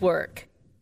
Network.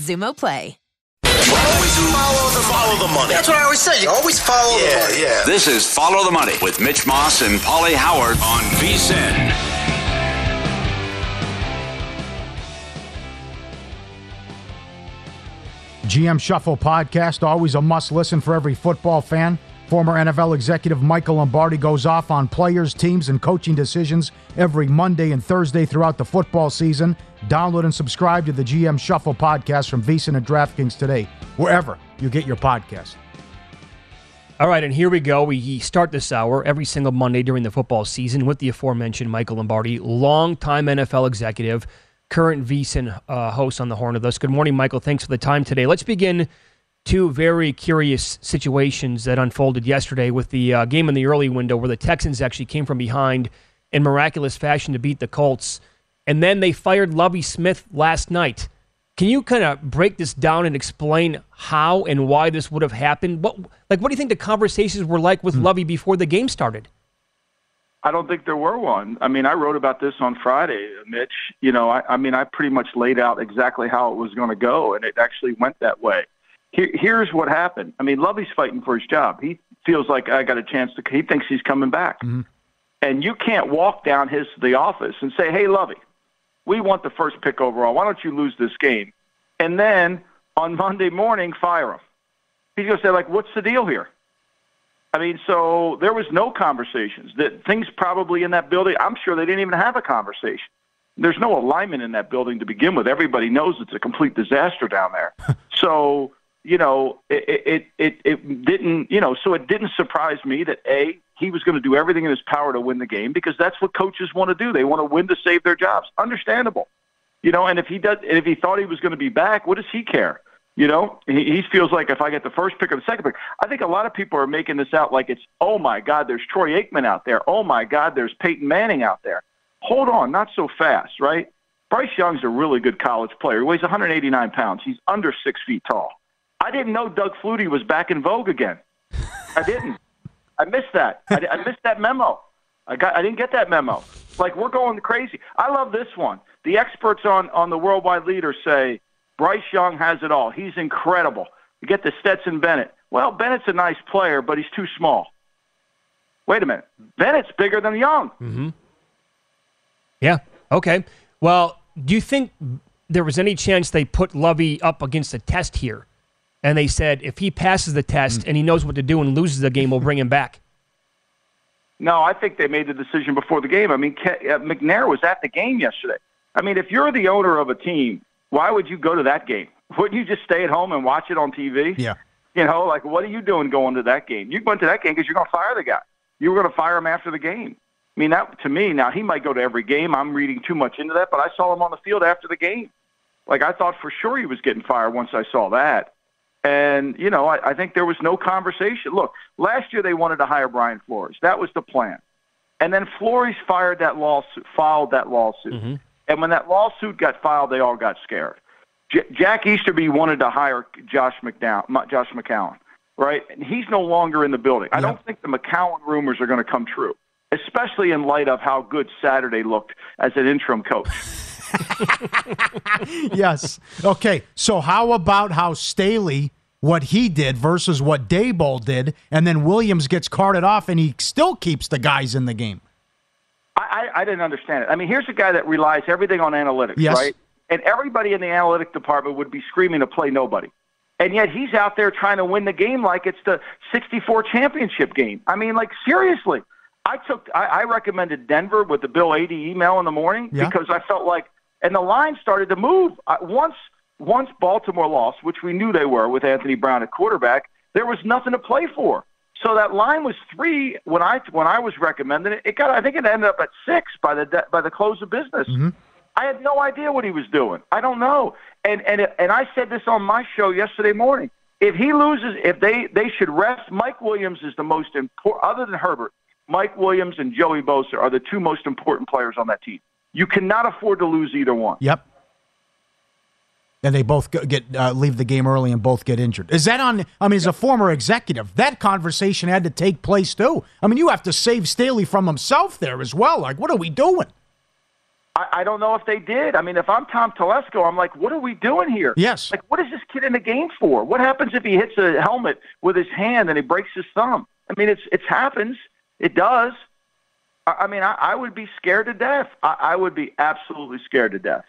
Xumo Play. Always follow the, follow the money. That's what I always say. You always follow yeah, the money. Yeah. This is Follow the Money with Mitch Moss and Paulie Howard on VSIN. GM Shuffle podcast, always a must listen for every football fan. Former NFL executive Michael Lombardi goes off on players, teams, and coaching decisions every Monday and Thursday throughout the football season. Download and subscribe to the GM Shuffle podcast from VSIN and DraftKings today, wherever you get your podcast. All right, and here we go. We start this hour every single Monday during the football season with the aforementioned Michael Lombardi, longtime NFL executive, current VSIN uh, host on the horn of us. Good morning, Michael. Thanks for the time today. Let's begin two very curious situations that unfolded yesterday with the uh, game in the early window where the Texans actually came from behind in miraculous fashion to beat the Colts and then they fired Lovie Smith last night. Can you kind of break this down and explain how and why this would have happened? What, like, what do you think the conversations were like with mm. Lovie before the game started? I don't think there were one. I mean, I wrote about this on Friday, Mitch. You know, I, I mean, I pretty much laid out exactly how it was going to go, and it actually went that way. Here, here's what happened. I mean, Lovie's fighting for his job. He feels like I got a chance to. He thinks he's coming back, mm-hmm. and you can't walk down his the office and say, "Hey, Lovie, we want the first pick overall. Why don't you lose this game? And then on Monday morning, fire him. He's going to say, like, what's the deal here? I mean, so there was no conversations. That things probably in that building. I'm sure they didn't even have a conversation. There's no alignment in that building to begin with. Everybody knows it's a complete disaster down there. so you know, it, it it it didn't. You know, so it didn't surprise me that a he was going to do everything in his power to win the game because that's what coaches want to do. They want to win to save their jobs. Understandable. You know, and if he does, if he thought he was going to be back, what does he care? You know, he, he feels like if I get the first pick or the second pick, I think a lot of people are making this out like it's, oh my God, there's Troy Aikman out there. Oh my God, there's Peyton Manning out there. Hold on, not so fast, right? Bryce Young's a really good college player. He weighs 189 pounds. He's under six feet tall. I didn't know Doug Flutie was back in vogue again. I didn't. I missed that. I, I missed that memo. I got. I didn't get that memo. Like we're going crazy. I love this one. The experts on on the worldwide leader say Bryce Young has it all. He's incredible. You get the Stetson Bennett. Well, Bennett's a nice player, but he's too small. Wait a minute. Bennett's bigger than Young. Mm-hmm. Yeah. Okay. Well, do you think there was any chance they put Lovie up against a test here? And they said if he passes the test mm. and he knows what to do and loses the game, we'll bring him back. No, I think they made the decision before the game. I mean, uh, McNair was at the game yesterday. I mean, if you're the owner of a team, why would you go to that game? Wouldn't you just stay at home and watch it on TV? Yeah. You know, like what are you doing going to that game? You went to that game because you're going to fire the guy. You were going to fire him after the game. I mean, that to me now he might go to every game. I'm reading too much into that, but I saw him on the field after the game. Like I thought for sure he was getting fired once I saw that. And you know, I, I think there was no conversation. Look, last year they wanted to hire Brian Flores. That was the plan. And then Flores fired that lawsuit, filed that lawsuit. Mm-hmm. And when that lawsuit got filed, they all got scared. J- Jack Easterby wanted to hire Josh McDowell, Josh McCown, right? And he's no longer in the building. I don't think the McCown rumors are going to come true, especially in light of how good Saturday looked as an interim coach. yes. Okay. So how about how Staley what he did versus what Daboll did, and then Williams gets carted off, and he still keeps the guys in the game. I, I, I didn't understand it. I mean, here's a guy that relies everything on analytics, Yes. right? And everybody in the analytic department would be screaming to play nobody. And yet he's out there trying to win the game like it's the 64 championship game. I mean, like, seriously. I took, I, I recommended Denver with the Bill 80 email in the morning Yeah. because I felt like, and the line started to move. Uh, once, once Baltimore lost, which we knew they were with Anthony Brown at quarterback, there was nothing to play for. So that line was three when I when I was recommending it. It got I think it ended up at six by the by the close of business. Mm-hmm. I had no idea what he was doing. I don't know. And and and I said this on my show yesterday morning. If he loses, if they they should rest. Mike Williams is the most important, other than Herbert. Mike Williams and Joey Bosa are the two most important players on that team. You cannot afford to lose either one. Yep. And they both get uh, leave the game early and both get injured. Is that on? I mean, as a former executive, that conversation had to take place too. I mean, you have to save Staley from himself there as well. Like, what are we doing? I, I don't know if they did. I mean, if I'm Tom Telesco, I'm like, what are we doing here? Yes. Like, what is this kid in the game for? What happens if he hits a helmet with his hand and he breaks his thumb? I mean, it's it happens. It does. I, I mean, I, I would be scared to death. I, I would be absolutely scared to death.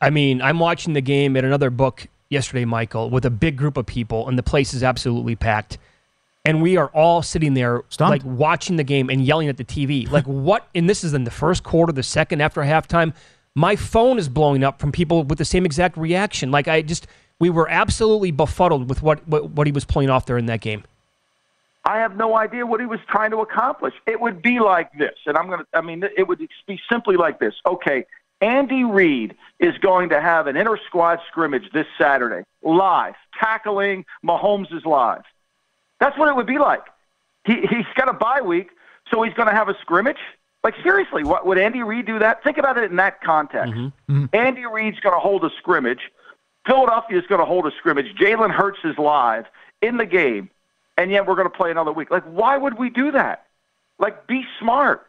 I mean, I'm watching the game at another book yesterday, Michael, with a big group of people, and the place is absolutely packed. And we are all sitting there, like watching the game and yelling at the TV. Like, what? And this is in the first quarter, the second after halftime. My phone is blowing up from people with the same exact reaction. Like, I just, we were absolutely befuddled with what, what, what he was playing off there in that game. I have no idea what he was trying to accomplish. It would be like this, and I'm going to, I mean, it would be simply like this. Okay, Andy Reid is going to have an inter squad scrimmage this Saturday, live, tackling Mahomes is live. That's what it would be like. He, he's got a bye week, so he's going to have a scrimmage. Like, seriously, what, would Andy Reid do that? Think about it in that context. Mm-hmm. Mm-hmm. Andy Reid's going to hold a scrimmage. Philadelphia is going to hold a scrimmage. Jalen Hurts is live in the game, and yet we're going to play another week. Like, why would we do that? Like, be smart.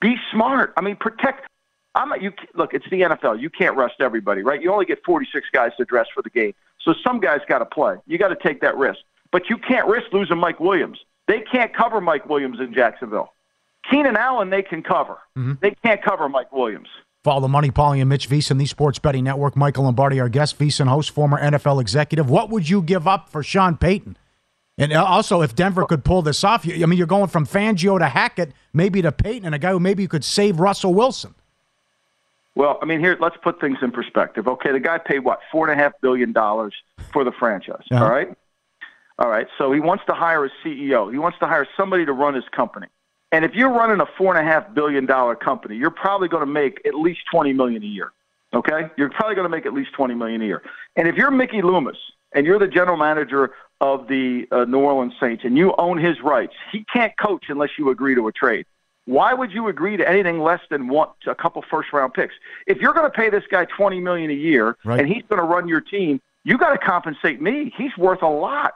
Be smart. I mean, protect. I'm not, you look. It's the NFL. You can't rest everybody, right? You only get 46 guys to dress for the game, so some guys got to play. You got to take that risk, but you can't risk losing Mike Williams. They can't cover Mike Williams in Jacksonville. Keenan Allen, they can cover. Mm-hmm. They can't cover Mike Williams. Follow the Money, Paulie and Mitch VSIN, the Sports Betting Network. Michael Lombardi, our guest, VSIN host, former NFL executive. What would you give up for Sean Payton? And uh, also, if Denver could pull this off, you- I mean, you're going from Fangio to Hackett, maybe to Payton, and a guy who maybe you could save Russell Wilson. Well, I mean, here, let's put things in perspective. Okay, the guy paid what four and a half billion dollars for the franchise. Yeah. All right, all right. So he wants to hire a CEO. He wants to hire somebody to run his company. And if you're running a four and a half billion dollar company, you're probably going to make at least twenty million a year. Okay, you're probably going to make at least twenty million a year. And if you're Mickey Loomis and you're the general manager of the uh, New Orleans Saints and you own his rights, he can't coach unless you agree to a trade. Why would you agree to anything less than one, a couple first round picks? If you're going to pay this guy twenty million a year Right. and he's going to run your team, you got to compensate me. He's worth a lot.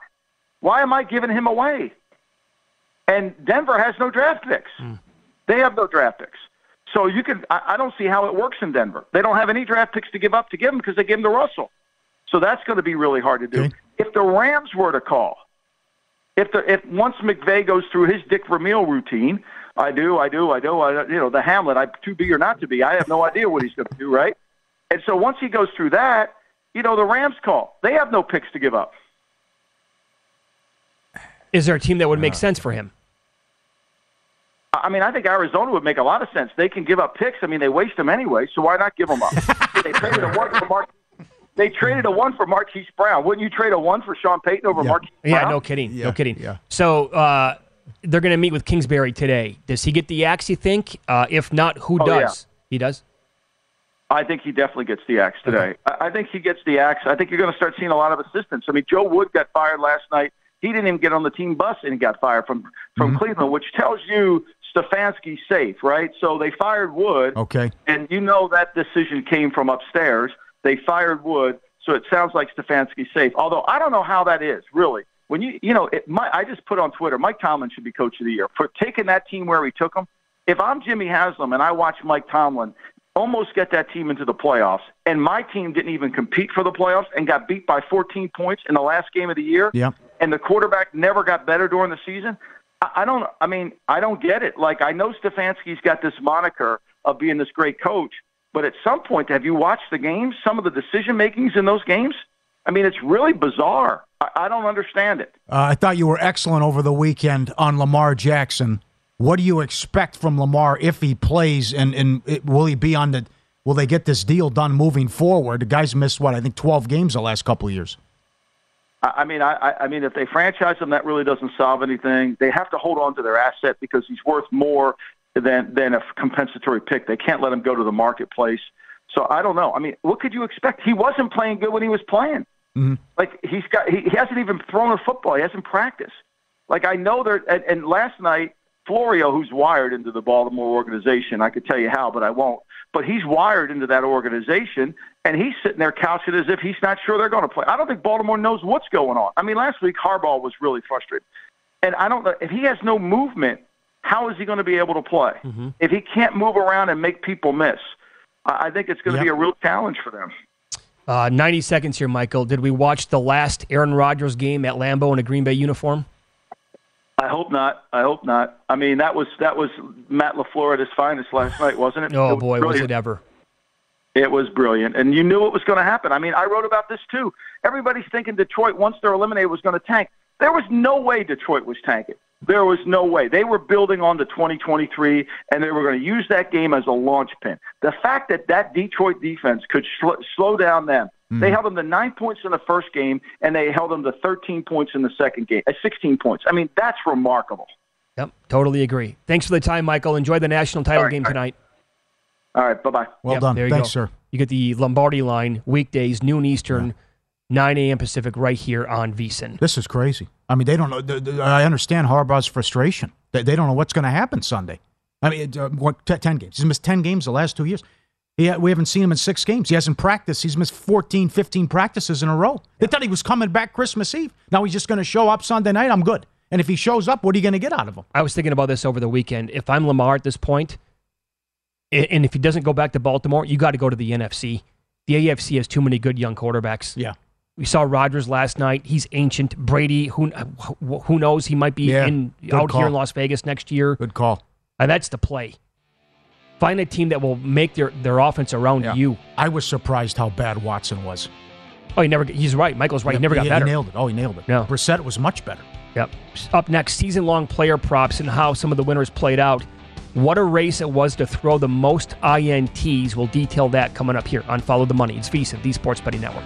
Why am I giving him away? And Denver has no draft picks. They have no draft picks. So you can. I, I don't see how it works in Denver. They don't have any draft picks to give up to give him because they gave him to Russell. So that's going to be really hard to do. If the Rams were to call, if the if once McVay goes through his Dick Vermeil routine, I do, I do, I do, I you know the Hamlet, I to be or not to be, I have no idea what he's going to do, right? And so once he goes through that, you know the Rams call. They have no picks to give up. Is there a team that would make sense for him? I mean, I think Arizona would make a lot of sense. They can give up picks. I mean, they waste them anyway, so why not give them up? they traded a one for Mark. They traded a one for Marquise Brown. Wouldn't you trade a one for Sean Payton over yeah. Marquise yeah, no kidding. Yeah, no kidding. yeah. So uh, they're going to meet with Kingsbury today. Does he get the axe? You think? Uh, if not, who Oh, does? He does. I think he definitely gets the axe today. I I think he gets the axe. I think you're going to start seeing a lot of assistants. I mean, Joe Wood got fired last night. He didn't even get on the team bus and he got fired from from Cleveland, which tells you Stefanski's safe, right? So they fired Wood, Okay. and you know that decision came from upstairs. They fired Wood, so it sounds like Stefanski's safe. Although I don't know how that is really. When you you know, it, my, I just put on Twitter, Mike Tomlin should be coach of the year for taking that team where he took them. If I'm Jimmy Haslam and I watch Mike Tomlin almost get that team into the playoffs, and my team didn't even compete for the playoffs and got beat by 14 points in the last game of the year, Yeah. and the quarterback never got better during the season. I, I don't. I mean, I don't get it. Like I know Stefanski's got this moniker of being this great coach, but at some point, have you watched the games? Some of the decision makings in those games. I mean, it's really bizarre. I, I don't understand it. Uh, I thought you were excellent over the weekend on Lamar Jackson. What do you expect from Lamar if he plays, and and it, will he be on the? Will they get this deal done moving forward? The guy's missed what I think twelve games the last couple of years. I I mean, I, I- I mean, if they franchise him, that really doesn't solve anything. They have to hold on to their asset because he's worth more than than a compensatory pick. They can't let him go to the marketplace. So I don't know. I mean, what could you expect? He wasn't playing good when he was playing. Mm-hmm. Like he's got, he, he hasn't even thrown a football. He hasn't practiced. Like I know there. And, and last night, Florio, who's wired into the Baltimore organization, I could tell you how, but I won't. But he's wired into that organization, and he's sitting there couching as if he's not sure they're going to play. I don't think Baltimore knows what's going on. I mean, last week Harbaugh was really frustrated, and I don't know if he has no movement. How is he going to be able to play if he can't move around and make people miss? I I think it's going to Yep. be a real challenge for them. Uh, 90 seconds here, Michael. Did we watch the last Aaron Rodgers game at Lambeau in a Green Bay uniform? I hope not. I hope not. I mean, that was that was Matt Lafleur at his finest last night, wasn't it? Oh It was boy, was it ever! It was brilliant, and you knew it was going to happen. I mean, I wrote about this too. Everybody's thinking Detroit, once they're eliminated, was going to tank. There was no way Detroit was tanking. There was no way. They were building on the 2023, and they were going to use that game as a launch pin. The fact that that Detroit defense could sl- slow down them, they held them to nine points in the first game, and they held them to 13 points in the second game, uh, 16 points. I mean, that's remarkable. Yep, totally agree. Thanks for the time, Michael. Enjoy the national title All right, game all right. tonight. All right, bye bye. Well Yep, done. There you Thanks, go. sir. You get the Lombardi line weekdays, noon Eastern, 9 a.m. Pacific, right here on VSIN. This is crazy. I mean, they don't know. I understand Harbaugh's frustration. They, they don't know what's going to happen Sunday. I mean, uh, what t- ten games? He's missed ten games the last two years. He, we haven't seen him in six games. He hasn't practiced. He's missed 14, 15 practices in a row. They thought he was coming back Christmas Eve. Now he's just going to show up Sunday night. I'm good. And if he shows up, what are you going to get out of him? I was thinking about this over the weekend. If I'm Lamar at this and if he doesn't go back to Baltimore, you got to go to the NFC. The AFC has too many good young quarterbacks. Yeah. We saw Rodgers last night. He's ancient. Brady, who who knows? He might be Yeah, in out call. here in Las Vegas next year. Good call. And that's the play. Find a team that will make their, their offense around Yeah. you. I was surprised how bad Watson was. Oh, he never. He's right. Michael's right. He never got he, better. He nailed it. Oh, he nailed it. Yeah. Brissett was much better. Yep. Up next, season long player props and how some of the winners played out. What a race it was to throw the most INTs. We'll detail that coming up here on Follow the Money. It's VSIN, the Sports Betting Network.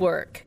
work.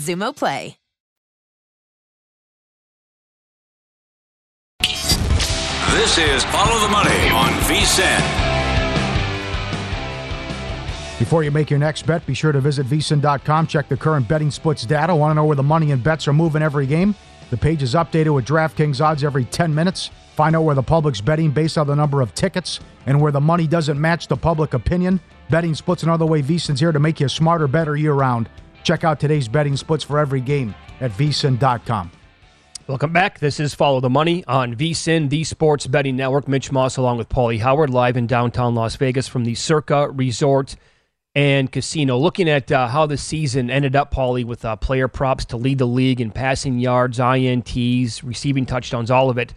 Xumo Play. This is Follow the Money on VSIN. Before you make your next bet, be sure to visit vsin.com. Check the current betting splits data. Want to know where the money and bets are moving every game? The page is updated with DraftKings odds every 10 minutes. Find out where the public's betting based on the number of tickets and where the money doesn't match the public opinion. Betting splits another way VSIN's here to make you smarter, better year round. Check out today's betting splits for every game at vsin.com. Welcome back. This is Follow the Money on VSIN, the sports betting network. Mitch Moss along with Paulie Howard live in downtown Las Vegas from the Circa Resort and Casino. Looking at uh, how the season ended up, Paulie, with uh, player props to lead the league in passing yards, INTs, receiving touchdowns, all of it.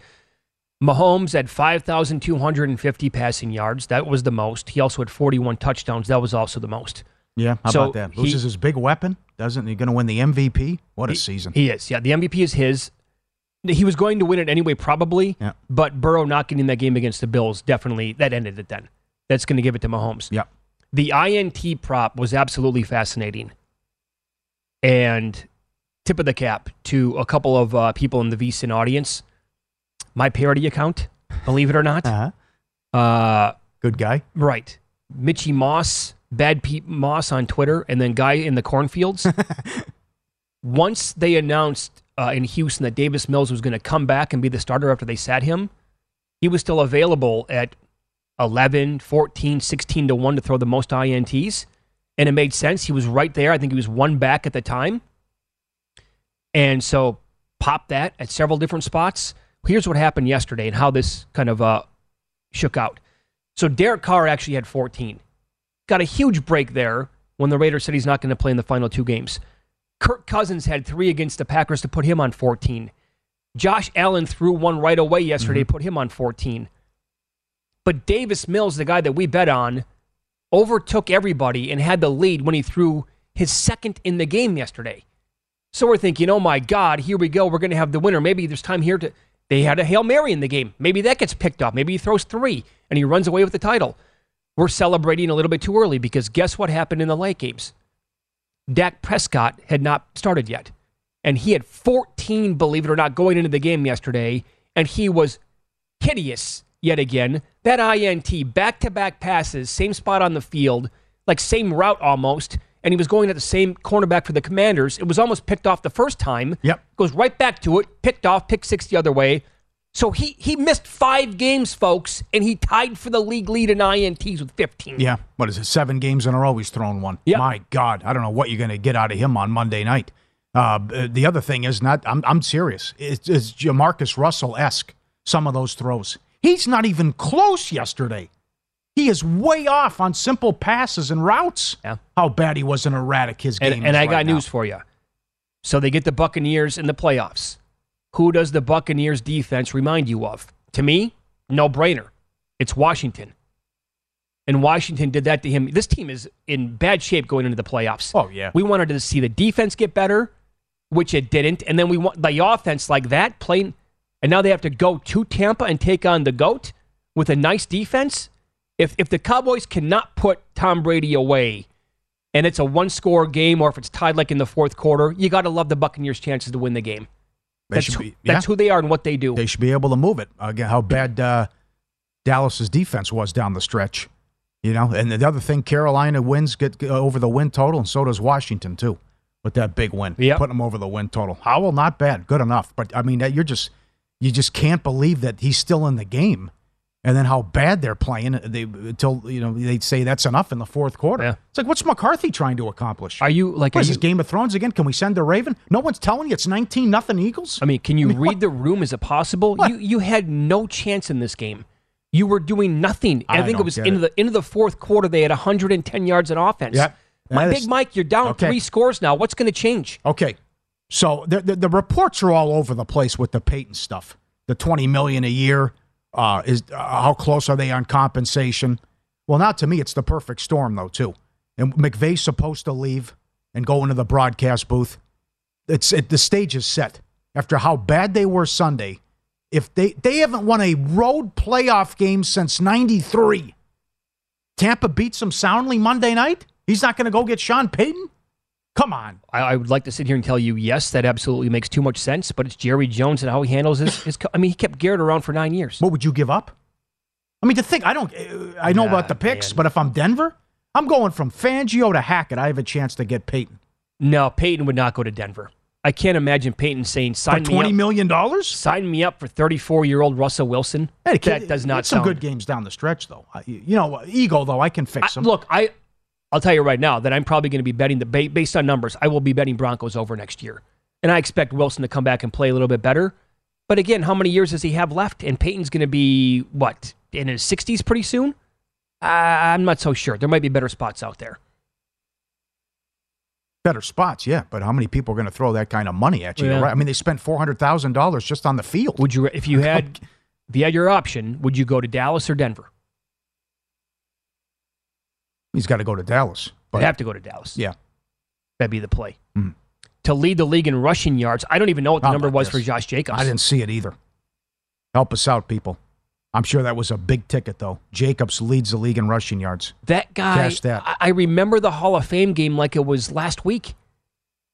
Mahomes had 5,250 passing yards. That was the most. He also had 41 touchdowns. That was also the most. Yeah, how So about that? Loses he- his big weapon. Doesn't he going to win the MVP? What a He- season. He is. Yeah, the MVP is his. He was going to win it anyway, probably. Yeah. But Burrow not getting that game against the Bills definitely that ended it. Then that's going to give it to Mahomes. Yeah. The INT prop was absolutely fascinating, and tip of the cap to a couple of uh, people in the VSIN audience. My parody account, believe it or not. Uh-huh. Uh, Good guy. Right. Mitchy Moss, Bad Pete Moss on Twitter, and then Guy in the cornfields. Once they announced uh, in Houston that Davis Mills was going to come back and be the starter after they sat him, he was still available at 11, 14, 16 to 1 to throw the most INTs. And it made sense. He was right there. I think he was one back at the time. And so pop that at several different spots. Here's what happened yesterday and how this kind of uh, shook out. So Derek Carr actually had 14. Got a huge break there when the Raiders said he's not going to play in the final two games. Kirk Cousins had three against the Packers to put him on 14. Josh Allen threw one right away yesterday, mm-hmm. put him on 14. But Davis Mills, the guy that we bet on, overtook everybody and had the lead when he threw his second in the game yesterday. So we're thinking, oh my God, here we go. We're going to have the winner. Maybe there's time here to. They had a Hail Mary in the game. Maybe that gets picked up. Maybe he throws three and he runs away with the title. We're celebrating a little bit too early because guess what happened in the late games? Dak Prescott had not started yet. And he had 14, believe it or not, going into the game yesterday. And he was hideous yet again. That INT, back to back passes, same spot on the field, like same route almost. And he was going at the same cornerback for the commanders. It was almost picked off the first time. Yep. Goes right back to it, picked off, picked six the other way. So he, he missed five games, folks, and he tied for the league lead in INTs with 15. Yeah. What is it? Seven games in a row he's thrown one. Yeah. My God. I don't know what you're going to get out of him on Monday night. Uh, the other thing is not. I'm I'm serious. It's, it's Jamarcus Russell esque. Some of those throws. He's not even close yesterday. He is way off on simple passes and routes. Yeah. How bad he was and erratic his game. And, and I right got now. news for you. So they get the Buccaneers in the playoffs. Who does the Buccaneers defense remind you of? To me, no brainer. It's Washington. And Washington did that to him. This team is in bad shape going into the playoffs. Oh yeah. We wanted to see the defense get better, which it didn't, and then we want the offense like that playing, and now they have to go to Tampa and take on the goat with a nice defense. If if the Cowboys cannot put Tom Brady away, and it's a one score game, or if it's tied like in the fourth quarter, you got to love the Buccaneers' chances to win the game. They That's, be- that's who they are and what they do. They should be able to move it. Again, how bad uh, Dallas's defense was down the stretch. You know, and the other thing, Carolina wins get over the win total, and so does Washington too, with that big win. Yep. putting them over the win total. Howell, not bad, good enough. But I mean, that- you're just you just can't believe that he's still in the game, and then how bad they're playing. Uh, they until you know they say that's enough in the fourth quarter. Yeah. It's like what's McCarthy trying to accomplish? Are you like? What are is you, this Game of Thrones again? Can we send the Raven? No one's telling you it's nineteen nothing Eagles. I mean, can you read the room? Is it possible? You you had no chance in this game. You were doing nothing. I, I think it was into it. the into the fourth quarter. They had 110 yards in offense. Yeah. My big Mike, you're down Okay. three scores now. What's going to change? Okay, so the, the the reports are all over the place with the Peyton stuff. The twenty million a year uh, is uh, how close are they on compensation? Well, not to me, it's the perfect storm though too. And McVay's supposed to leave and go into the broadcast booth. It's it, the stage is set after how bad they were Sunday. If they they haven't won a road playoff game since '93, Tampa beats them soundly Monday night. He's not going to go get Sean Payton. Come on. I, I would like to sit here and tell you, yes, that absolutely makes too much sense. But it's Jerry Jones and how he handles his. his co- I mean, he kept Garrett around for nine years. What would you give up? I mean, to think, I don't, I know Nah, about the picks, man. but if I'm Denver, I'm going from Fangio to Hackett. I have a chance to get Peyton. No, Peyton would not go to Denver. I can't imagine Peyton saying, For "Sign me $20 up, million dollars? sign me up for 34 year old Russell Wilson." Hey, that does not some sound good games down the stretch, though. You know, ego, though, I can fix I- look, I I'll tell you right now that I'm probably going to be betting the ba- based on numbers. I will be betting Broncos over next year, and I expect Wilson to come back and play a little bit better. But again, how many years does he have left? And Peyton's going to be what in his 60s pretty soon. Uh, I'm not so sure. There might be better spots out there. Better spots, yeah, but how many people are going to throw that kind of money at you? Yeah. Right? I mean, they spent $400,000 just on the field. Would you, if you had, if you had your option, would you go to Dallas or Denver? He's got to go to Dallas. You'd have to go to Dallas. Yeah. That'd be the play. Mhm. To lead the league in rushing yards, I don't even know what the How number was this? for Josh Jacobs. I didn't see it either. Help us out, people. I'm sure that was a big ticket, though. Jacobs leads the league in rushing yards. That guy, Cash that. I, I remember the Hall of Fame game like it was last week.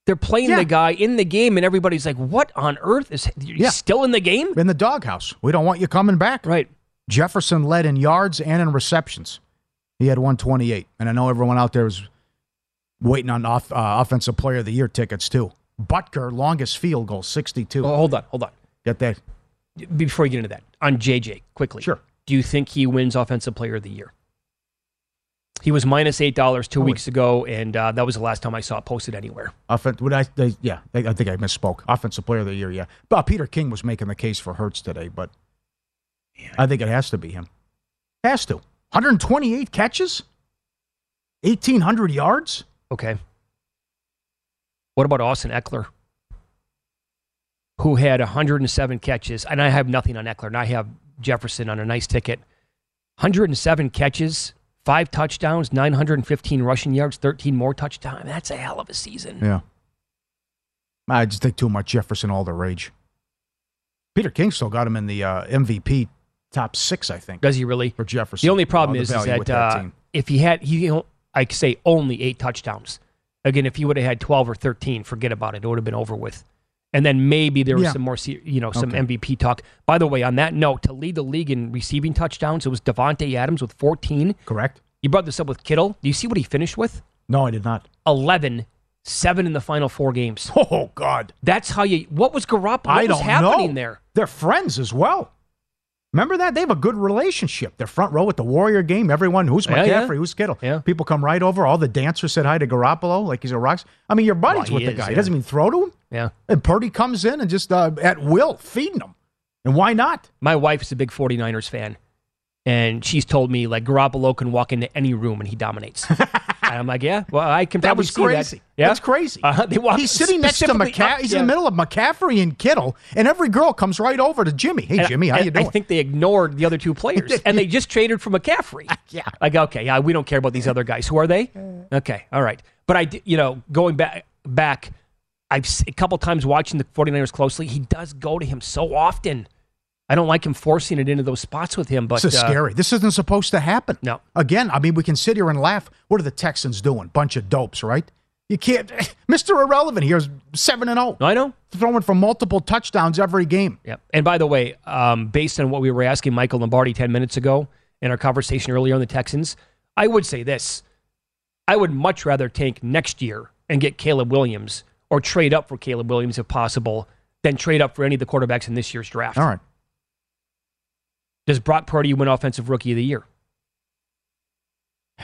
They're playing Yeah. the guy in the game, and everybody's like, "What on earth is he's Yeah. still in the game?" In the doghouse. We don't want you coming back. Right. Jefferson led in yards and in receptions. He had 128. And I know everyone out there is waiting on off, uh, Offensive Player of the Year tickets, too. Butker, longest field goal, 62. Oh, hold on, hold on. Get that. Before you get into that, on JJ quickly. Sure. Do you think he wins Offensive Player of the Year? He was minus eight dollars two Oh, weeks ago, and uh, that was the last time I saw it posted anywhere. Offen- would I, they, yeah, I, I think I misspoke. Offensive Player of the Year, yeah. But Peter King was making the case for Hurts today, but I think it has to be him. Has to. 128 catches? 1,800 yards? Okay. What about Austin Ekeler, who had 107 catches? And I have nothing on Ekeler, and I have Jefferson on a nice ticket. 107 catches, five touchdowns, 915 rushing yards, 13 more touchdowns. That's a hell of a season. Yeah. I just think too much Jefferson all the rage. Peter King still got him in the uh, MVP top six, I think. Does he really? For Jefferson. The only problem the is, is value that, uh, if he had, he, I could say only eight touchdowns. Again, if he would have had 12 or 13, forget about it. It would have been over with. And then maybe there was Yeah. some more, you know, some Okay. MVP talk. By the way, on that note, to lead the league in receiving touchdowns, it was Davante Adams with 14. Correct. You brought this up with Kittle. Do you see what he finished with? No, I did not. 11, seven in the final four games. Oh, God. That's how you. What was Garoppolo? What I was don't happening know. there? They're friends as well. Remember that? They have a good relationship. They're front row at the Warrior game. Everyone, who's Yeah, McCaffrey, yeah. who's Kittle? Yeah. People come right over. All the dancers said hi to Garoppolo like he's a rock. I mean, you're buddies Well, with he the is, guy. He doesn't mean throw to him. Yeah. And Purdy comes in and just uh, at will feeding him. And why not? My wife is a big 49ers fan, and she's told me like Garoppolo can walk into any room and he dominates. and I'm like, yeah, well, I can That probably was see crazy. that. Yeah, That's crazy. Uh-huh. They walk He's sitting next to McCaffrey. He's yeah. in the middle of McCaffrey and Kittle, and every girl comes right over to Jimmy. Hey, And- Jimmy, how you doing? I think they ignored the other two players, and they just traded for McCaffrey. yeah. Like, okay, yeah, we don't care about these other guys. Who are they? Okay, all right. But I, you know, going back, back, I've a couple times watching the 49ers closely. He does go to him so often. I don't like him forcing it into those spots with him. But this is uh, scary. This isn't supposed to happen. No. Again, I mean, we can sit here and laugh. What are the Texans doing? Bunch of dopes, right? You can't. Mr. Irrelevant here's seven and zero. I know. Throwing for multiple touchdowns every game. Yeah. And by the way, um, based on what we were asking Michael Lombardi 10 minutes ago in our conversation earlier on the Texans, I would say this. I would much rather tank next year and get Caleb Williams or trade up for Caleb Williams if possible than trade up for any of the quarterbacks in this year's draft. All right. Does Brock Purdy win Offensive Rookie of the Year?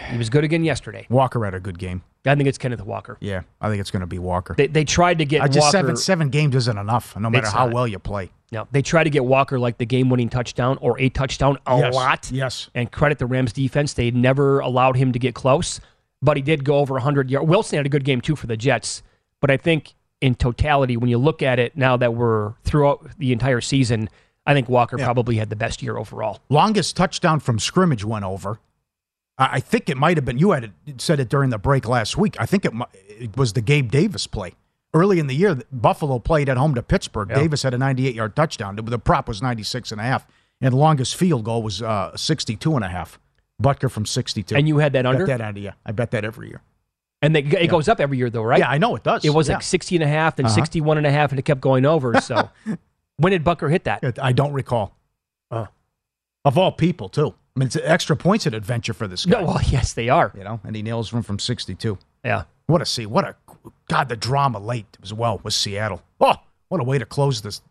He was good again yesterday. Walker had a good game. I think it's Kenneth Walker. Yeah, I think it's going to be Walker. They, they tried to get I just Walker. seven seven games isn't enough, no matter how not. well you play. No, they tried to get Walker like the game-winning touchdown or a touchdown a Yes, lot. yes. And credit the Rams defense; they never allowed him to get close, but he did go over 100 yards. Wilson had a good game too for the Jets, but I think in totality, when you look at it now that we're throughout the entire season, I think Walker Yeah. probably had the best year overall. Longest touchdown from scrimmage went over. I think it might have been. You had it, said it during the break last week. I think it, it was the Gabe Davis play early in the year. Buffalo played at home to Pittsburgh. Yeah. Davis had a 98 yard touchdown. The, prop was 96 and a half, and longest field goal was uh, 62 and a half. Butker from 62. And you had that i Bet under? that under. Yeah, I bet that every year. And they, it goes up every year, though, right? Yeah, I know it does. It was Yeah. like 60 and a half, then Uh-huh. 61 and a half, and it kept going over. So when did Butker hit that? I don't recall. Uh. Of all people, too. I mean, it's extra points at adventure for this guy. No, well, yes, they are. You know, and he nails from from 62. Yeah. What a see. What a God. The drama late as well was Seattle. Oh, what a way to close this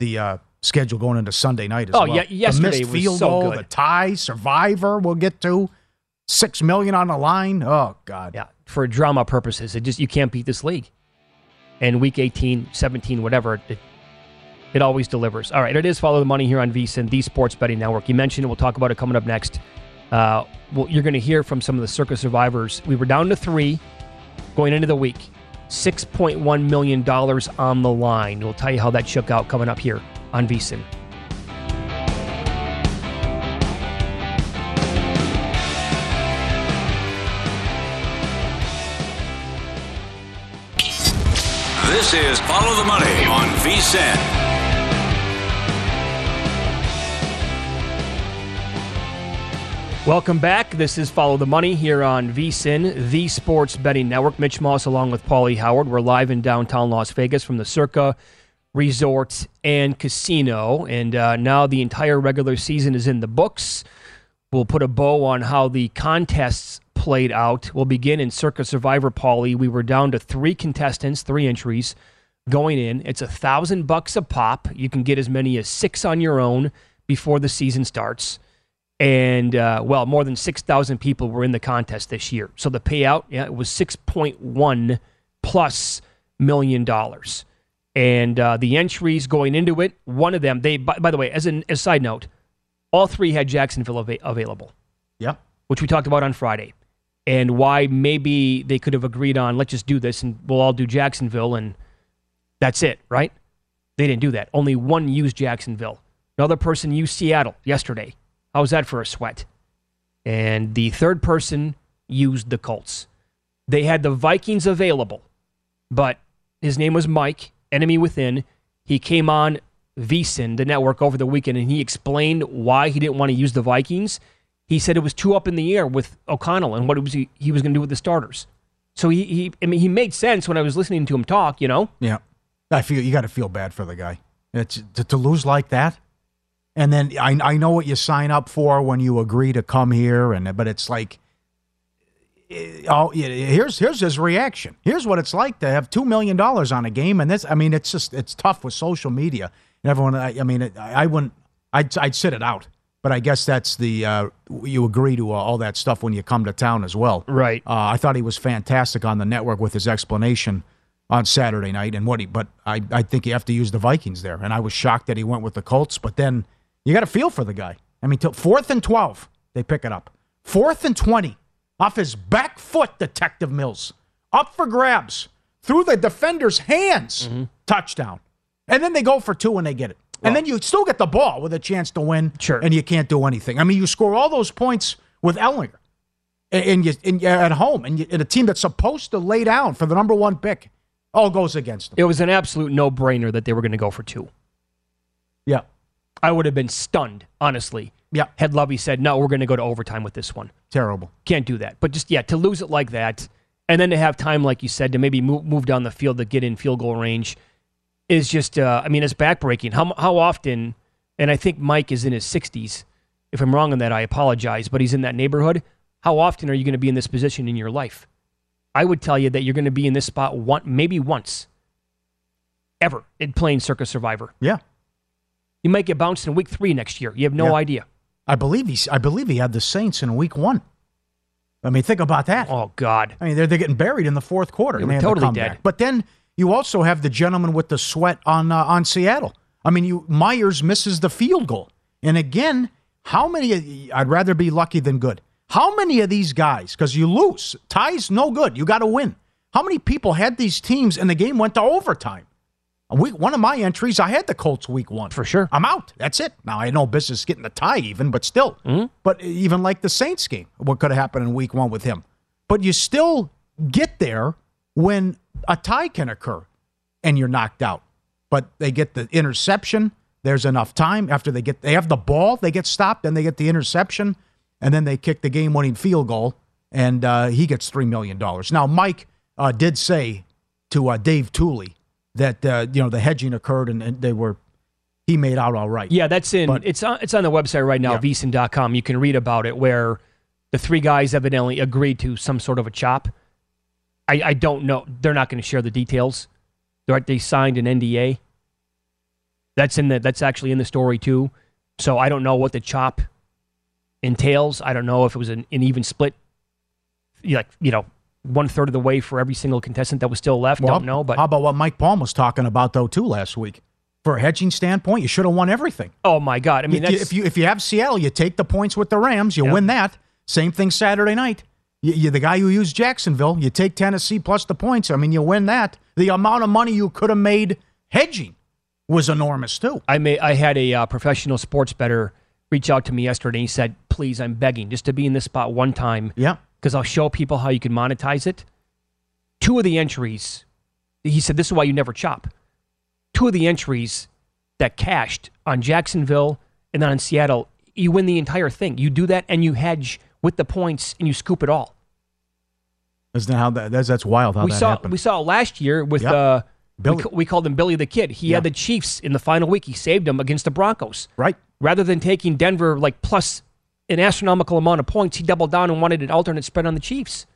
the uh, schedule going into Sunday night as Oh, well. yeah, yesterday the missed was field so goal, good. the tie, Survivor. We'll get to six million on the line. Oh God. Yeah, for drama purposes, it just you can't beat this league. And week 18, 17, whatever, it, it always delivers. All right, it is follow the money here on VSiN, the Sports Betting Network. You mentioned it. We'll talk about it coming up next. Uh, well, you're going to hear from some of the Circa survivors. We were down to three going into the week. $6.1 million on the line. We'll tell you how that shook out coming up here on VSiN. This is Follow the Money on VSIN. Welcome back. This is Follow the Money here on VSIN, the Sports Betting Network. Mitch Moss along with Paulie Howard. We're live in downtown Las Vegas from the Circa Resort and Casino. And uh, now the entire regular season is in the books. We'll put a bow on how the contests played out. We'll begin in Circa Survivor, Paulie. We were down to three contestants, three entries going in. It's a thousand bucks a pop. You can get as many as six on your own before the season starts and uh, well, more than six thousand people were in the contest this year. So the payout, yeah, it was six point one plus million dollars, and uh, the entries going into it, one of them, they by, by the way, as an as a side note, all three had Jacksonville ava- available, Yeah. which we talked about on Friday, and why maybe they could have agreed on let's just do this and we'll all do Jacksonville and that's it, right? They didn't do that. Only one used Jacksonville. Another person used Seattle yesterday. How's that for a sweat? And the third person used the Colts. They had the Vikings available, but his name was Mike, enemy within. He came on VSIN, the network, over the weekend, and he explained why he didn't want to use the Vikings. He said it was too up in the air with O'Connell and what was he, he was going to do with the starters. So he, he, I mean, he made sense when I was listening to him talk. You know, Yeah. I feel you got to feel bad for the guy. It's to, to lose like that. And then I I know what you sign up for when you agree to come here and but it's like eh, oh yeah, here's here's his reaction. Here's what it's like to have 2 million dollars on a game and this I mean it's just it's tough with social media. And everyone I, I mean it, I wouldn't I'd I'd sit it out. But I guess that's the uh, you agree to uh, all that stuff when you come to town as well. Right. Uh, I thought he was fantastic on the network with his explanation on Saturday night and what he. But I I think you have to use the Vikings there, and I was shocked that he went with the Colts. But then you got to feel for the guy. I mean, till fourth and twelve, they pick it up. Fourth and twenty, off his back foot, Detective Mills, up for grabs through the defender's hands, mm-hmm. touchdown, and then they go for two and they get it. And then you still get the ball with a chance to win, Sure. and you can't do anything. I mean, you score all those points with Ehlinger, and, you and you're at home, and, you, and a team that's supposed to lay down for the number one pick, all goes against them. It was an absolute no brainer that they were going to go for two. Yeah, I would have been stunned, honestly. Yeah. Had Lovie said, no, we're going to go to overtime with this one. terrible. Can't do that. But just, yeah, to lose it like that, and then to have time, like you said, to maybe move, move down the field to get in field goal range is just, uh, I mean, it's backbreaking. How, how often, and I think Mike is in his 60s. If I'm wrong on that, I apologize, but he's in that neighborhood. How often are you going to be in this position in your life? I would tell you that you're going to be in this spot one, maybe once, ever in playing Circa Survivor. Yeah, You might get bounced in week three next year. You have no Yeah. idea. I believe he's. I believe he had the Saints in Week One. I mean, think about that. Oh God! I mean, they're they're getting buried in the fourth quarter. They were they had to totally dead. But then you also have the gentleman with the sweat on uh, on Seattle. I mean, you Myers misses the field goal, and again, how many? I'd rather be lucky than good. How many of these guys? Because you lose, ties no good. You got to win. How many people had these teams and the game went to overtime? Week one of my entries, I had the Colts week one For sure. I'm out. That's it. Now I had no business getting the tie even, but still. Mm-hmm. But even like the Saints game, what could have happened in week one with him? But you still get there when a tie can occur and you're knocked out. But they get the interception. There's enough time after they get they have the ball, they get stopped, then they get the interception, and then they kick the game-winning field goal, and uh, he gets three million dollars. Now Mike uh, did say to uh, Dave Tuley that uh, you know the hedging occurred and, and they were he made out all right. Yeah, that's in. But- it's on. It's on the website right now, Yeah. vsin.com. You can read about it. Where the three guys evidently agreed to some sort of a chop. I, I don't know. They're not going to share the details. They're, they signed an NDA. That's in the. That's actually in the story too. So I don't know what the chop entails. I don't know if it was an, an even split. Like you know, one third of the way for every single contestant that was still left. Well, don't know, but how about what Mike Palm was talking about though too last week? For a hedging standpoint, you should have won everything. oh my god! I mean, that's, if you if you have Seattle, you take the points with the Rams, you Yeah. win that. Same thing Saturday night. You, you the guy who used Jacksonville, you take Tennessee plus the points. I mean, you win that. The amount of money you could have made hedging was enormous too. I may I had a uh, professional sports better reach out to me yesterday. He said, "Please, I'm begging just to be in this spot one time Yeah. Because I'll show people how you can monetize it." Two of the entries, he said, "This is why you never chop." Two of the entries that cashed on Jacksonville and then on Seattle, you win the entire thing. You do that and you hedge with the points and you scoop it all. Isn't how that that's, that's wild how we that saw happened? we saw it last year with Yep. uh, Billy. We, we called him Billy the Kid. He Yeah. had the Chiefs in the final week. He saved them against the Broncos. right. Rather than taking Denver like plus an astronomical amount of points, he doubled down and wanted an alternate spread on the Chiefs.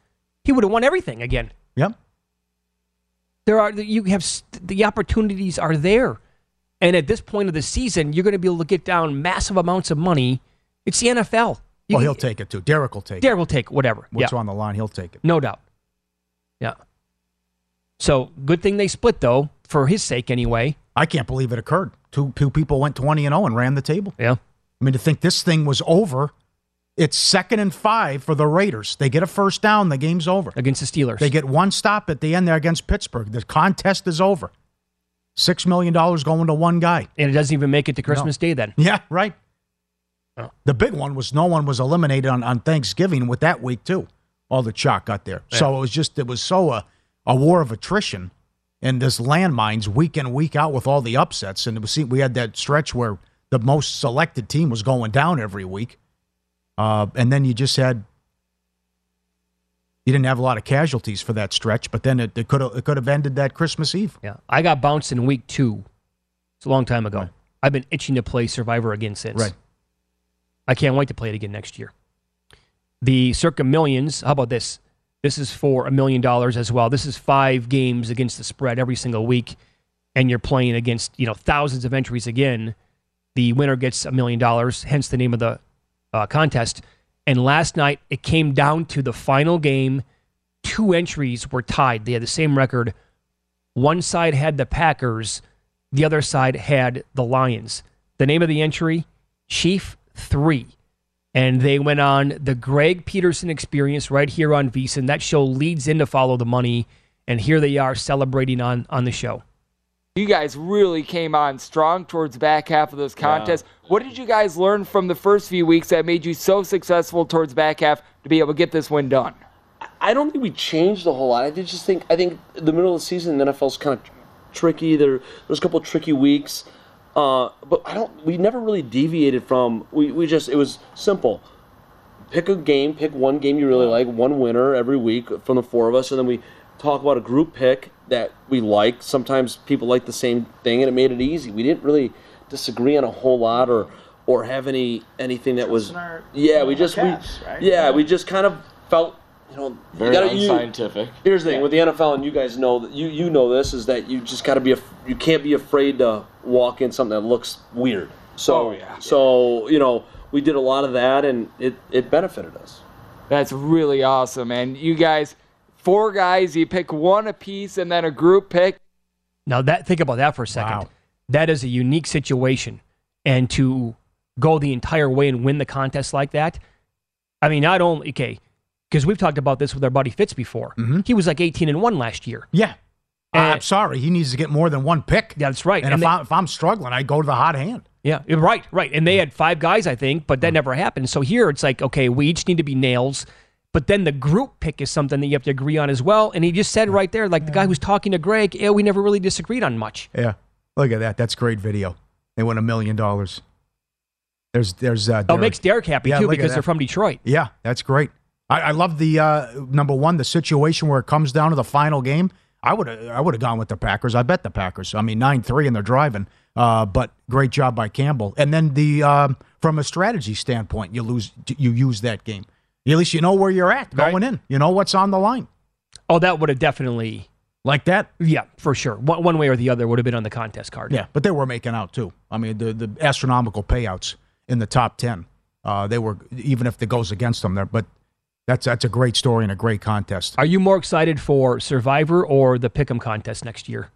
He would have won everything again. Yep. There are you have the opportunities are there, and at this point of the season, you're going to be able to get down massive amounts of money. It's the NFL. You Well, can- he'll take it too. Derek will take it. Derek will take whatever. What's yeah, on the line, he'll take it. no doubt. Yeah. So good thing they split though, for his sake anyway. I can't believe it occurred. Two two people went 20 and 0 and ran the table. Yeah. I mean, to think this thing was over, it's second and five for the Raiders. They get a first down, the game's over. Against the Steelers. They get one stop at the end there against Pittsburgh. The contest is over. Six million dollars going to one guy. and it doesn't even make it to Christmas Day then. Yeah, right. Oh. The big one was no one was eliminated on, on Thanksgiving with that week too. All the chalk got there. So it was just it was so a, a war of attrition and this landmines week in week out with all the upsets. And it was we had that stretch where the most selected team was going down every week, uh, and then you just had you didn't have a lot of casualties for that stretch. But then it, could have it could have ended that Christmas Eve. Yeah. I got bounced in week two. It's a long time ago. I've been itching to play Survivor again since. Right. I can't wait to play it again next year. The Circa Millions, how about this? This is for a million dollars as well. This is five games against the spread every single week, and you're playing against, you know, thousands of entries again. The winner gets a million dollars, hence the name of the uh, contest. And last night, it came down to the final game. Two entries were tied. They had the same record. One side had the Packers, the other side had the Lions. The name of the entry, Chief 3. And they went on the Greg Peterson experience right here on VSiN. That show leads into Follow the Money. And here they are celebrating on, on the show. You guys really came on strong towards the back half of those contests. Yeah. What did you guys learn from the first few weeks that made you so successful towards the back half to be able to get this win done? I don't think we changed a whole lot. I just think I think the middle of the season the NFL's kind of tricky. There there's a couple tricky weeks. Uh, but I don't. We never really deviated from. We, we just it was simple. Pick a game. Pick one game you really like. One winner every week from the four of us, and then we talk about a group pick that we like. Sometimes people like the same thing, and it made it easy. We didn't really disagree on a whole lot or or have any anything that was. Our, yeah, we just cats, we right? yeah, yeah we just kind of felt you know, very you gotta, unscientific. You, here's the thing yeah. with the NFL, and you guys know that you you know this is that you just got to be a, you can't be afraid to walk in something that looks weird. So oh, yeah. so you know we did a lot of that, and it it benefited us. That's really awesome, and you guys, four guys, you pick one apiece, and then a group pick. Now that think about that for a second. Wow. That is a unique situation, and to go the entire way and win the contest like that. I mean, not only okay because we've talked about this with our buddy Fitz before. Mm-hmm. He was like 18 and 1 last year. Yeah. And, I'm sorry. He needs to get more than one pick. Yeah, that's right. And, and if, they, I, if I'm struggling, I go to the hot hand. Yeah, right, right. And they had five guys, I think, but that never happened. So here it's like, okay, we each need to be nails. But then the group pick is something that you have to agree on as well. And he just said right there, like the guy who's talking to Greg, yeah, we never really disagreed on much. Yeah. Look at that. That's great video. They won a million dollars. There's, there's, uh, oh, makes Derek happy yeah, too because they're from Detroit. Yeah, that's great. I, I love the uh, number one, the situation where it comes down to the final game. I would have I would have gone with the Packers. I bet the Packers. I mean, nine three and they're driving. Uh, but great job by Campbell. And then the uh, from a strategy standpoint, you lose you use that game. At least you know where you're at going right. in. You know what's on the line. Oh, that would have definitely like that. Yeah, for sure. One, one way or the other would have been on the contest card. Yeah, but they were making out too. I mean, the the astronomical payouts in the top ten. Uh, they were even if it goes against them there, but that's that's a great story and a great contest. Are you more excited for Survivor or the Pick'em contest next year?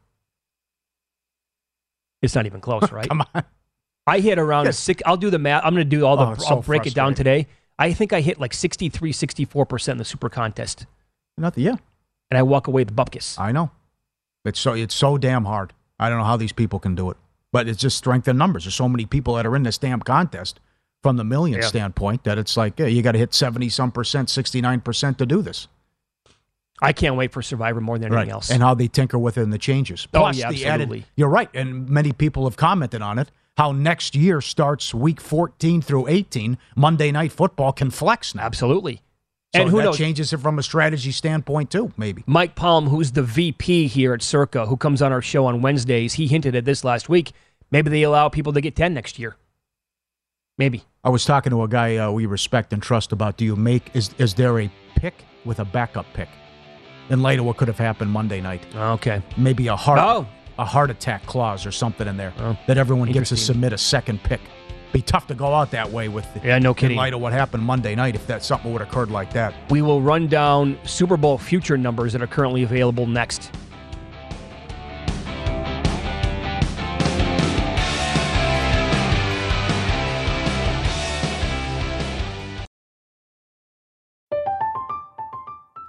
It's not even close, right? Come on. I hit around yes. six. I'll do the math. I'm going to do all the. Oh, I'll break it down today. I think I hit like 63, 64 percent in the Super Contest. Nothing. Yeah. And I walk away with the bupkis. I know. It's so it's so damn hard. I don't know how these people can do it, but it's just strength in numbers. There's so many people that are in this damn contest from the million yeah. standpoint that it's like yeah, you got to hit 70 some percent, 69% to do this. I can't wait for Survivor more than anything else. And how they tinker with it and the changes. Oh, Plus, oh, yeah, absolutely. Added, you're right. And many people have commented on it. How next year starts week 14 through 18. Monday Night Football can flex now. Absolutely. So and who that knows? changes it from a strategy standpoint too, maybe. Mike Palm, who's the VP here at Circa, who comes on our show on Wednesdays, he hinted at this last week. Maybe they allow people to get 10 next year. Maybe. I was talking to a guy uh, we respect and trust about do you make is is there a pick with a backup pick in light of what could have happened Monday night? Okay, maybe a heart oh. A heart attack clause or something in there oh. that everyone gets to submit a second pick. Be tough to go out that way with yeah, no kidding. In light of what happened Monday night, if that something would have occurred like that, we will run down Super Bowl future numbers that are currently available next.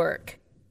work.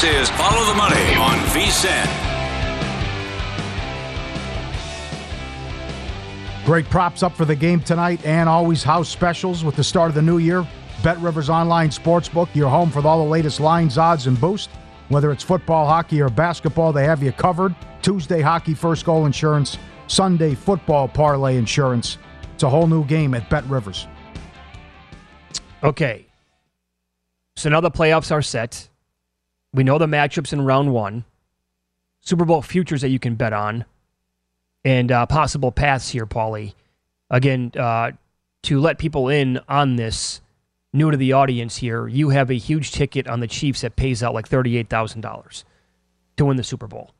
This is Follow the Money on VSIN. Great props up for the game tonight and always house specials with the start of the new year. Bet Rivers Online Sportsbook, your home for all the latest lines, odds, and boost. Whether it's football, hockey, or basketball, they have you covered. Tuesday, hockey first goal insurance. Sunday, football parlay insurance. It's a whole new game at Bet Rivers. Okay. So now the playoffs are set. We know the matchups in round one, Super Bowl futures that you can bet on, and uh, possible paths here, Paulie. Again, uh, to let people in on this, new to the audience here, you have a huge ticket on the Chiefs that pays out like $38,000 to win the Super Bowl.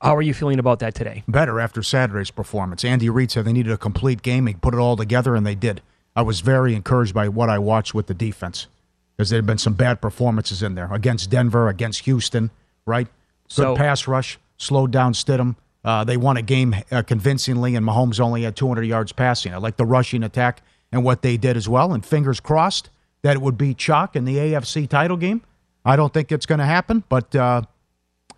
How are you feeling about that today? Better after Saturday's performance. Andy Reid said they needed a complete game. He put it all together, and they did. I was very encouraged by what I watched with the defense because there had been some bad performances in there against Denver, against Houston, right? Good So- pass rush, slowed down Stidham. Uh, they won a game uh, convincingly, and Mahomes only had 200 yards passing. I like the rushing attack and what they did as well. And fingers crossed that it would be chalk in the AFC title game. I don't think it's going to happen, but uh,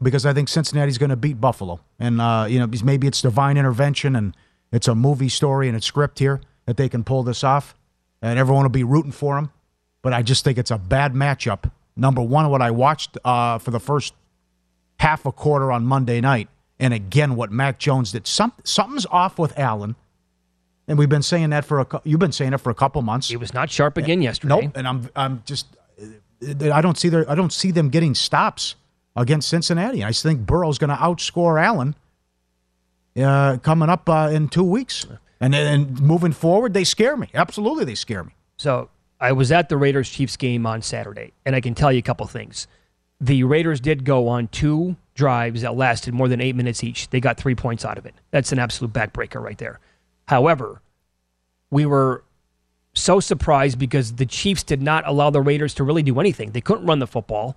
because I think Cincinnati's going to beat Buffalo, and uh, you know maybe it's divine intervention and it's a movie story and a script here that they can pull this off, and everyone will be rooting for them. But I just think it's a bad matchup. Number one, what I watched uh, for the first half a quarter on Monday night, and again what Mac Jones did. Some something's off with Allen, and we've been saying that for a. You've been saying it for a couple months. He was not sharp again yesterday. Nope, and I'm I'm just I don't see their I don't see them getting stops against Cincinnati. I think Burrow's going to outscore Allen uh, coming up uh, in two weeks, and then moving forward, they scare me. Absolutely, they scare me. So I was at the Raiders Chiefs game on Saturday, and I can tell you a couple things. The Raiders did go on two drives that lasted more than eight minutes each. They got three points out of it. That's an absolute backbreaker right there. However, we were so surprised because the Chiefs did not allow the Raiders to really do anything. They couldn't run the football,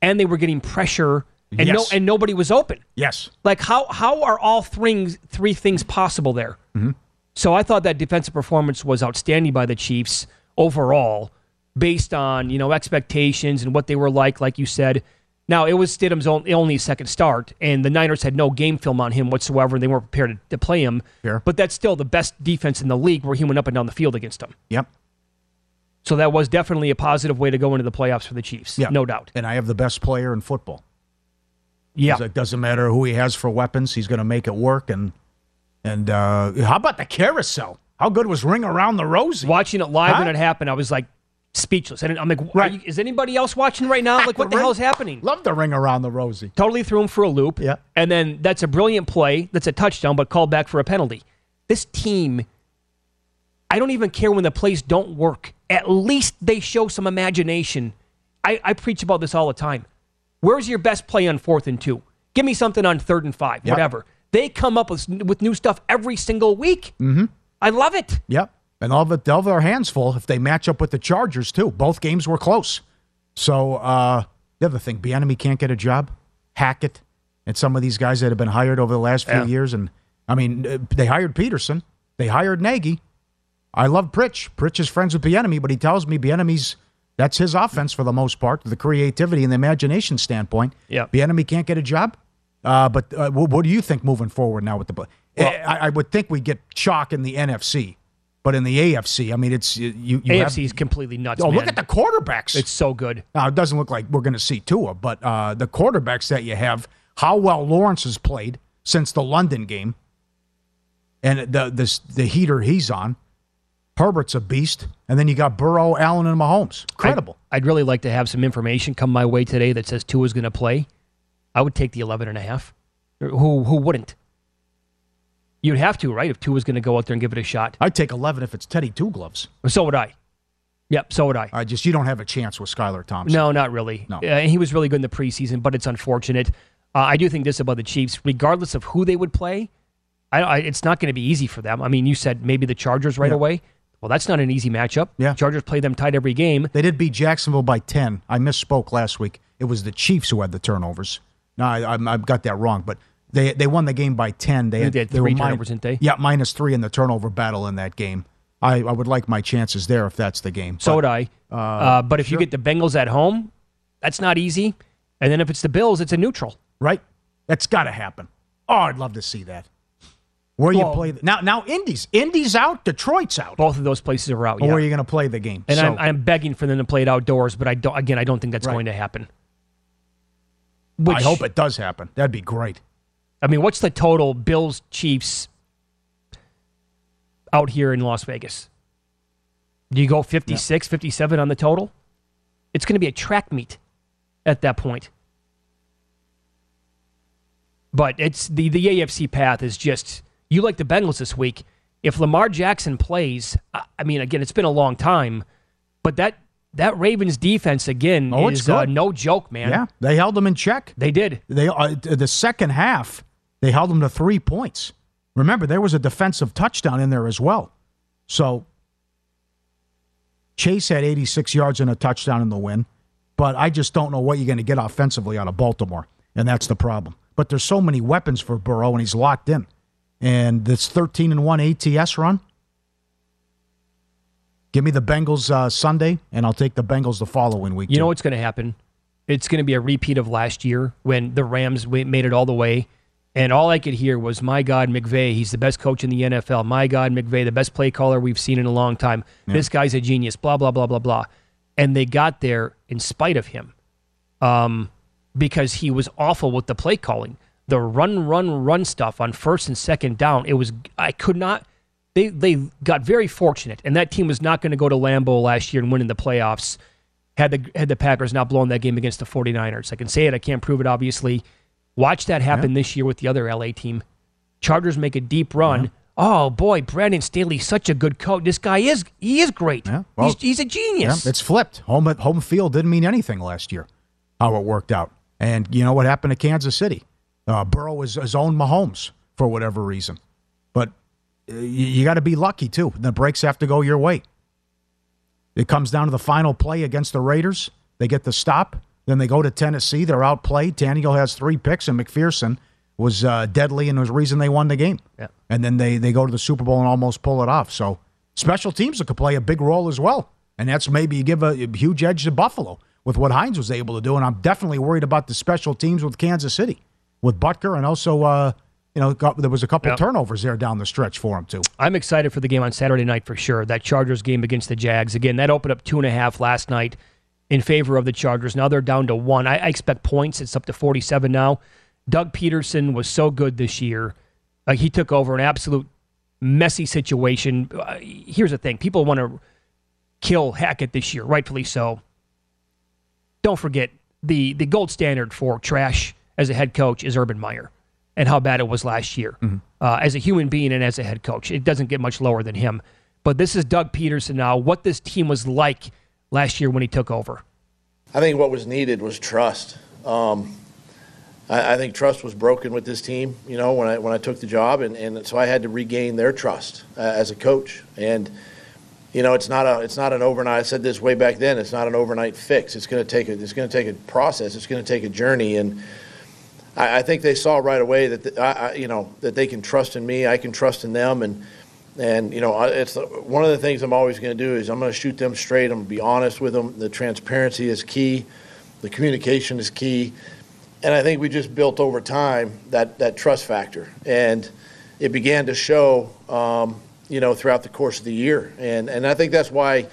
and they were getting pressure, and no, and nobody was open. Yes. Like how how are all three three things possible there? Mhm. So I thought that defensive performance was outstanding by the Chiefs overall, based on you know expectations and what they were like. Like you said, now it was Stidham's only, second start, and the Niners had no game film on him whatsoever, and they weren't prepared to, to play him. Sure. But that's still the best defense in the league, where he went up and down the field against them. Yep. So that was definitely a positive way to go into the playoffs for the Chiefs. Yeah. no doubt. And I have the best player in football. Yeah. It doesn't matter who he has for weapons; he's going to make it work. And and uh, how about the carousel? How good was Ring Around the Rosie? Watching it live Huh? when it happened, I was like speechless. And I'm like, are you- is anybody else watching right now? Like, what the Ring- hell is happening? Love the Ring Around the Rosie. Totally threw him for a loop. Yeah. And then that's a brilliant play. That's a touchdown, but called back for a penalty. This team, I don't even care when the plays don't work. At least they show some imagination. I, I preach about this all the time. Where's your best play on fourth and two? Give me something on third and five, Yep. whatever. They come up with, with new stuff every single week. Mm-hmm. I love it. Yep. And they'll have, they'll have their hands full if they match up with the Chargers, too. Both games were close. So uh, the other thing, Bieniemy can't get a job. Hackett and some of these guys that have been hired over the last few Yeah. years. And, I mean, uh, they hired Pederson. They hired Nagy. I love Pritch. Pritch is friends with Bieniemy, but he tells me Bieniemy's that's his offense for the most part, the creativity and the imagination standpoint. Yeah. Bieniemy can't get a job. Uh, but uh, what, what do you think moving forward now with the? I, I would think we'd get chalk in the NFC, but in the AFC, I mean, it's you. you AFC have, is completely nuts. Oh, look at the quarterbacks. It's so good. Now it doesn't look like we're going to see Tua, but uh, the quarterbacks that you have, how well Lawrence has played since the London game, and the the the heater he's on. Herbert's a beast, and then you got Burrow, Allen, and Mahomes. Incredible. I'd, I'd really like to have some information come my way today that says Tua's going to play. I would take the 11 and a half. Who who wouldn't? You'd have to, right? If Tua was going to go out there and give it a shot. I'd take eleven if it's Teddy Two Gloves. So would I. Yep, so would I. I just you don't have a chance with Skylar Thompson. No, not really. No. Uh, and he was really good in the preseason, but it's unfortunate. Uh, I do think this about the Chiefs, regardless of who they would play, I, I, it's not going to be easy for them. I mean, you said maybe the Chargers right Yeah. away. Well, that's not an easy matchup. Yeah. Chargers play them tight every game. They did beat Jacksonville by 10. I misspoke last week. It was the Chiefs who had the turnovers. No, I, I, I got that wrong, but they they won the game by 10. They They had, they were three min- turnovers, didn't they? Yeah, minus three in the turnover battle in that game. I, I would like my chances there if that's the game. So But, would I. Uh, but if you get the Bengals at home, that's not easy. And then if it's the Bills, it's a neutral. Right? That's got to happen. Oh, I'd love to see that. Where you play the, now? Now Indy's Indy's out. Detroit's out. Both of those places are out. Or yeah. where are you going to play the game? And So- I'm, I'm begging for them to play it outdoors, but I don't. Again, I don't think that's Right. going to happen. I hope it does happen. That'd be great. I mean, what's the total Bills Chiefs out here in Las Vegas? Do you go 56, 57 on the total? It's going to be a track meet at that point. But it's the, the AFC path is just you like the Bengals this week. If Lamar Jackson plays, I, mean, again, it's been a long time, but that that Ravens defense again Oh, it's is uh, no joke, man. Yeah, they held them in check. They did. They uh, the second half they held them to three points. Remember, there was a defensive touchdown in there as well. So Chase had 86 yards and a touchdown in the win, but I just don't know what you're going to get offensively out of Baltimore, and that's the problem. But there's so many weapons for Burrow, and he's locked in. And this 13 and one ATS run. Give me the Bengals uh, Sunday, and I'll take the Bengals the following week. You know what's going to happen? It's going to be a repeat of last year when the Rams made it all the way. And all I could hear was, my God, McVay, he's the best coach in the NFL. My God, McVay, the best play caller we've seen in a long time. This guy's a genius, blah, blah, blah, blah, blah. And they got there in spite of him um, because he was awful with the play calling. The run, run, run stuff on first and second down, it was, I could not, they, they got very fortunate. And that team was not going to go to Lambeau last year and win in the playoffs had the had the Packers not blown that game against the 49ers. I can say it, I can't prove it obviously. Watch that happen this year with the other LA team. Chargers make a deep run. Oh boy, Brandon Staley, such a good coach. This guy is he is great. Yeah. well, he's, he's a genius. Yeah, it's flipped. Home home field didn't mean anything last year. How it worked out, and you know what happened to Kansas City? Uh, Burrow is his own Mahomes for whatever reason, but uh, you, you got to be lucky too. The breaks have to go your way. It comes down to the final play against the Raiders. They get the stop. Then they go to Tennessee. They're outplayed. Tannehill has three picks, and McPherson was uh, deadly and was the reason they won the game. Yeah. And then they, they go to the Super Bowl and almost pull it off. So special teams could play a big role as well. And that's maybe you give a, a huge edge to Buffalo with what Hines was able to do. And I'm definitely worried about the special teams with Kansas City, with Butker, and also, uh, you know, got, there was a couple Yeah. turnovers there down the stretch for him, too. I'm excited for the game on Saturday night for sure. That Chargers game against the Jags. Again, that opened up two and a half last night in favor of the Chargers. Now they're down to one. I, I expect points. It's up to 47 now. Doug Pederson was so good this year. Like he took over an absolute messy situation. Uh, here's the thing: people want to kill Hackett this year, rightfully so. Don't forget the the gold standard for trash as a head coach is Urban Meyer, and how bad it was last year uh, as a human being and as a head coach. It doesn't get much lower than him. But this is Doug Pederson now. What this team was like last year when he took over. I think what was needed was trust. Um, I, I, think trust was broken with this team. You know, when I when I took the job, and, and so I had to regain their trust uh, as a coach. And you know, it's not a it's not an overnight. I said this way back then. It's not an overnight fix. It's going to take a it's going to take a process. It's going to take a journey. And I, I think they saw right away that the, I, I, you know that they can trust in me. I can trust in them. And and you know, it's one of the things I'm always going to do is I'm going to shoot them straight. I'm going to be honest with them. The transparency is key. The communication is key and I think we just built over time that, that trust factor. And it began to show, um, you know, throughout the course of the year. And, and I think that's why,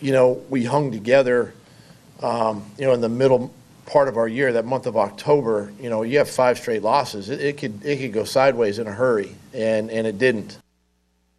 you know, we hung together, um, you know, in the middle part of our year, that month of October, you know, you have five straight losses. It, it could, it could go sideways in a hurry, and, and it didn't.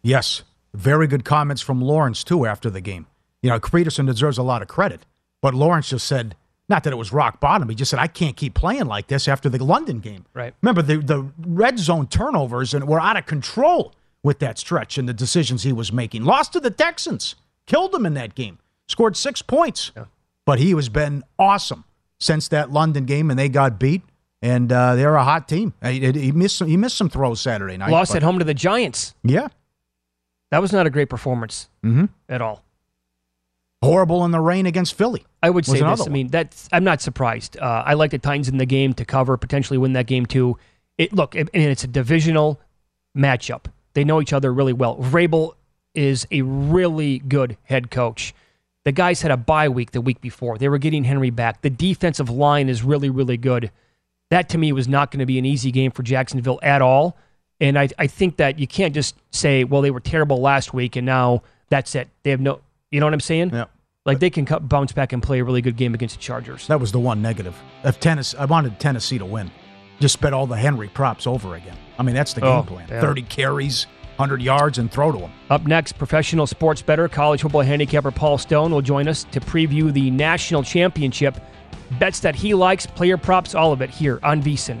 Yes. Very good comments from Lawrence, too, after the game. You know, Pederson deserves a lot of credit, but Lawrence just said, not that it was rock bottom. He just said, I can't keep playing like this after the London game. Right. Remember, the, the red zone turnovers and were out of control with that stretch and the decisions he was making. Lost to the Texans. Killed them in that game. Scored six points. Yeah. But he has been awesome since that London game, and they got beat. And uh, they're a hot team. He, he, missed some, he missed some throws Saturday night. Lost but, at home to the Giants. Yeah. That was not a great performance mm-hmm. at all horrible in the rain against Philly. I would say this. One. I mean, that's I'm not surprised. Uh, I like the Titans in the game to cover, potentially win that game too. It look, and it's a divisional matchup. They know each other really well. Vrabel is a really good head coach. The guys had a bye week the week before. They were getting Henry back. The defensive line is really, really good. That to me was not going to be an easy game for Jacksonville at all. And I, I think that you can't just say, well, they were terrible last week and now that's it. They have no, you know what I'm saying? Yeah. Like they can bounce back and play a really good game against the Chargers. That was the one negative. If Tennessee, I wanted Tennessee to win. Just bet all the Henry props over again. I mean, that's the oh, game oh, plan. Yeah. 30 carries, 100 yards, and throw to him. Up next, professional sports better, college football handicapper Paul Stone will join us to preview the national championship. Bets that he likes, player props, all of it here on VSIN.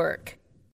Network.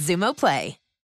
Xumo Play.